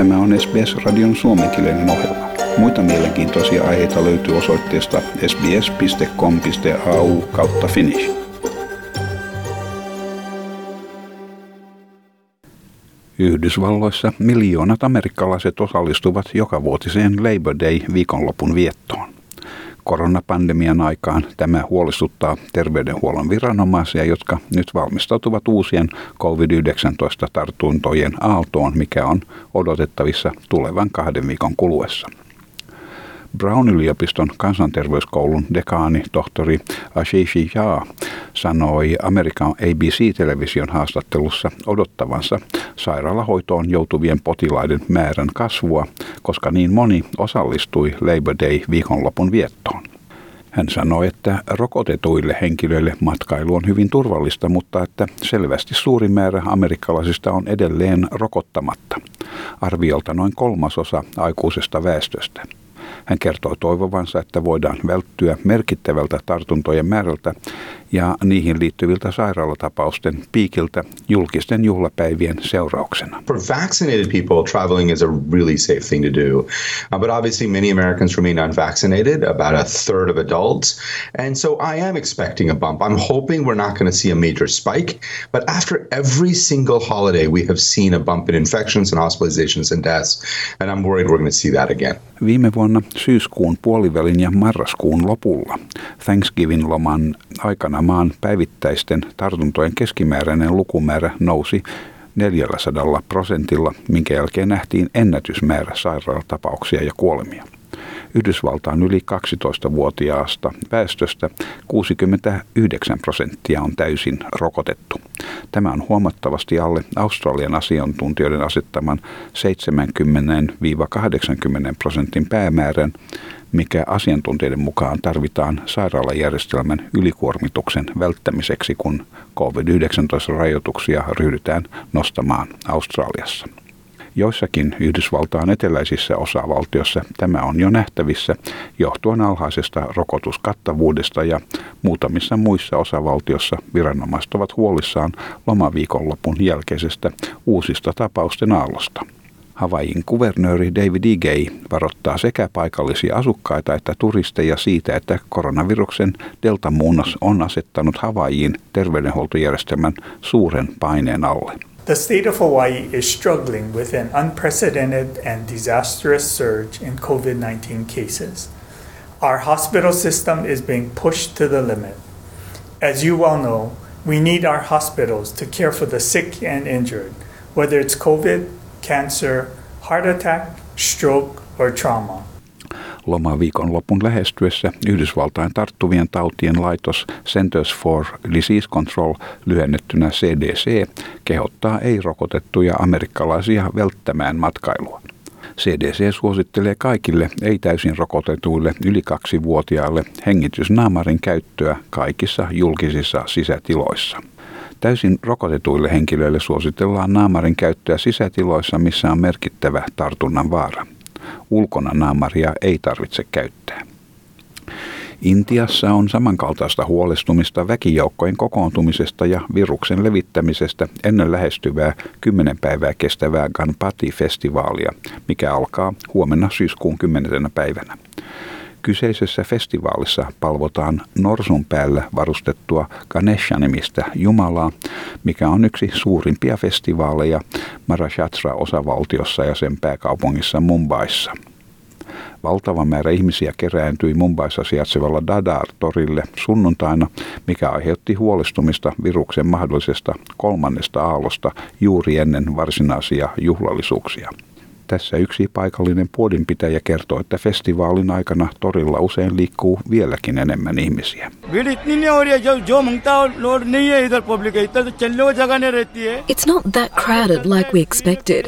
Tämä on SBS-radion suomenkielinen ohjelma. Muita mielenkiintoisia aiheita löytyy osoitteesta sbs.com.au kautta finnish. Yhdysvalloissa miljoonat amerikkalaiset osallistuvat joka vuotiseen Labor Day viikonlopun viettoon. Koronapandemian aikaan tämä huolestuttaa terveydenhuollon viranomaisia, jotka nyt valmistautuvat uusien COVID-19-tartuntojen aaltoon, mikä on odotettavissa tulevan kahden viikon kuluessa. Brown-yliopiston kansanterveyskoulun dekaani tohtori Ashishi Jaa sanoi Amerikan ABC-television haastattelussa odottavansa sairaalahoitoon joutuvien potilaiden määrän kasvua, koska niin moni osallistui Labor Day viikonlopun viettoon. Hän sanoi, että rokotetuille henkilöille matkailu on hyvin turvallista, mutta että selvästi suuri määrä amerikkalaisista on edelleen rokottamatta, arviolta noin kolmasosa aikuisesta väestöstä. Hän kertoi toivovansa, että voidaan välttyä merkittävältä tartuntojen määrältä ja niihin liittyviltä sairaalatapausten piikiltä julkisten juhlapäivien seurauksena. For vaccinated people, traveling is a really safe thing to do. Uh, but obviously many Americans remain unvaccinated, about a third of adults. And so I am expecting a bump. I'm hoping we're not going to see a major spike. But after every single holiday, we have seen a bump in infections and hospitalizations and deaths. And I'm worried we're going to see that again. Viime vuonna syyskuun puolivälin ja marraskuun lopulla Thanksgiving-loman aikana maan päivittäisten tartuntojen keskimääräinen lukumäärä nousi 400 prosentilla, minkä jälkeen nähtiin ennätysmäärä sairaalatapauksia ja kuolemia. Yhdysvaltain yli 12-vuotiaasta väestöstä 69 prosenttia on täysin rokotettu. Tämä on huomattavasti alle Australian asiantuntijoiden asettaman 70-80 prosentin päämäärän, mikä asiantuntijoiden mukaan tarvitaan sairaalajärjestelmän ylikuormituksen välttämiseksi, kun COVID-19-rajoituksia ryhdytään nostamaan Australiassa. Joissakin Yhdysvaltain eteläisissä osavaltioissa tämä on jo nähtävissä johtuen alhaisesta rokotuskattavuudesta ja muutamissa muissa osavaltiossa viranomaiset ovat huolissaan lomaviikonlopun jälkeisestä uusista tapausten aallosta. Havaijin kuvernööri David Igay varoittaa sekä paikallisia asukkaita että turisteja siitä, että koronaviruksen deltamuunnos on asettanut Havaijin terveydenhuoltojärjestelmän suuren paineen alle. The state of Hawaii is struggling with an unprecedented and disastrous surge in COVID 19 cases. Our hospital system is being pushed to the limit. As you well know, we need our hospitals to care for the sick and injured, whether it's COVID, cancer, heart attack, stroke, or trauma. Lomaviikon lopun lähestyessä Yhdysvaltain tarttuvien tautien laitos Centers for Disease Control lyhennettynä CDC kehottaa ei-rokotettuja amerikkalaisia välttämään matkailua. CDC suosittelee kaikille ei-täysin rokotetuille yli kaksi-vuotiaille hengitysnaamarin käyttöä kaikissa julkisissa sisätiloissa. Täysin rokotetuille henkilöille suositellaan naamarin käyttöä sisätiloissa, missä on merkittävä tartunnan vaara ulkona naamaria ei tarvitse käyttää. Intiassa on samankaltaista huolestumista väkijoukkojen kokoontumisesta ja viruksen levittämisestä ennen lähestyvää kymmenen päivää kestävää Ganpati-festivaalia, mikä alkaa huomenna syyskuun 10. päivänä. Kyseisessä festivaalissa palvotaan norsun päällä varustettua Ganesha-nimistä Jumalaa, mikä on yksi suurimpia festivaaleja Maharashtra-osavaltiossa ja sen pääkaupungissa Mumbaissa. Valtava määrä ihmisiä kerääntyi Mumbaissa sijaitsevalla Dadar-torille sunnuntaina, mikä aiheutti huolestumista viruksen mahdollisesta kolmannesta aallosta juuri ennen varsinaisia juhlallisuuksia. Tässä yksi paikallinen puodinpitäjä kertoo, että festivaalin aikana torilla usein liikkuu vieläkin enemmän ihmisiä. It's not that crowded like we expected.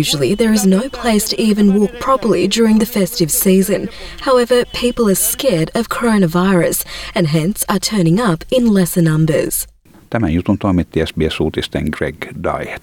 Usually there is no place to even walk properly during the festive season. However, people are scared of coronavirus and hence are turning up in lesser numbers. Tämän jutun toimitti SBS-uutisten Greg Diet.